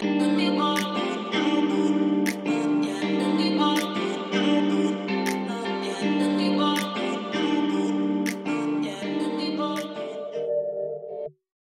People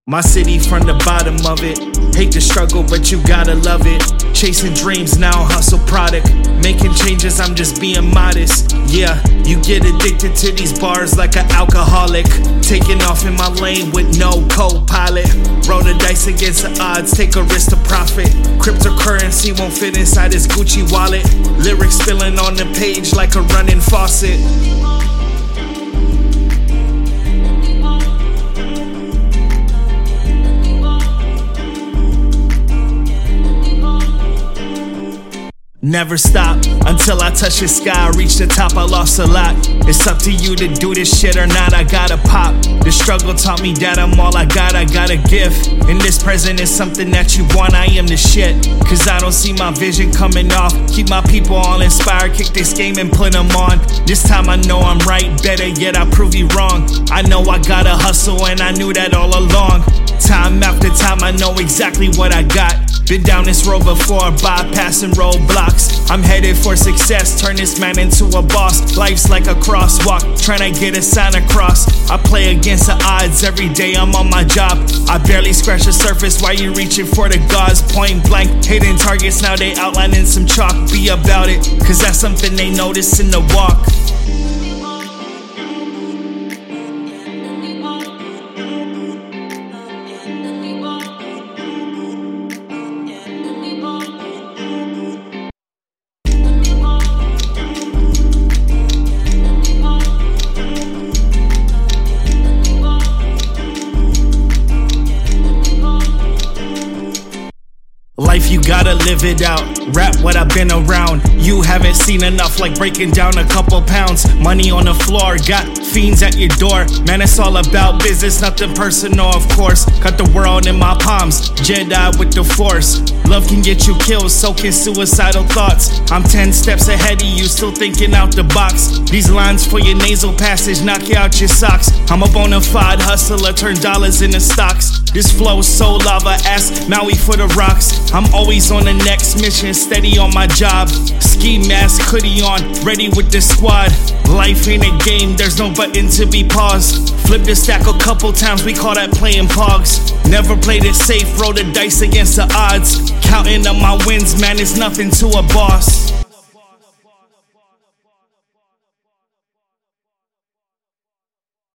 My city from the bottom of it. Hate the struggle, but you gotta love it. Chasing dreams, now hustle product. Making changes, I'm just being modest. Yeah, you get addicted to these bars like an alcoholic. Taking off in my lane with no co pilot. Roll the dice against the odds, take a risk to profit. Cryptocurrency won't fit inside this Gucci wallet. Lyrics spilling on the page like a running faucet. Never stop until I touch the sky. Reach the top, I lost a lot. It's up to you to do this shit or not. I gotta pop. The struggle taught me that I'm all I got. I got a gift. And this present is something that you want. I am the shit. Cause I don't see my vision coming off. Keep my people all inspired. Kick this game and put them on. This time I know I'm right. Better yet, I prove you wrong. I know I gotta hustle, and I knew that all along. Time after time, I know exactly what I got. Been down this road before, bypassing roadblocks. I'm headed for success, turn this man into a boss. Life's like a crosswalk, trying to get a sign across. I play against the odds every day, I'm on my job. I barely scratch the surface while you reaching for the gods. Point blank, hitting targets, now they outlining some chalk. Be about it, cause that's something they notice in the walk. You gotta live it out. Rap what I've been around. You haven't seen enough, like breaking down a couple pounds. Money on the floor, got fiends at your door. Man, it's all about business, nothing personal, of course. Cut the world in my palms, Jedi with the force. Love can get you killed, so can suicidal thoughts. I'm 10 steps ahead of you, still thinking out the box. These lines for your nasal passage knock you out your socks. I'm a bona fide hustler, turn dollars into stocks. This flow's so lava, ask Maui for the rocks. I'm always on the next mission, steady on my job. Ski mask, hoodie on, ready with the squad. Life ain't a game, there's no button to be paused. Flip the stack a couple times, we call that playing pogs. Never played it safe, roll the dice against the odds. Counting up my wins, man, it's nothing to a boss.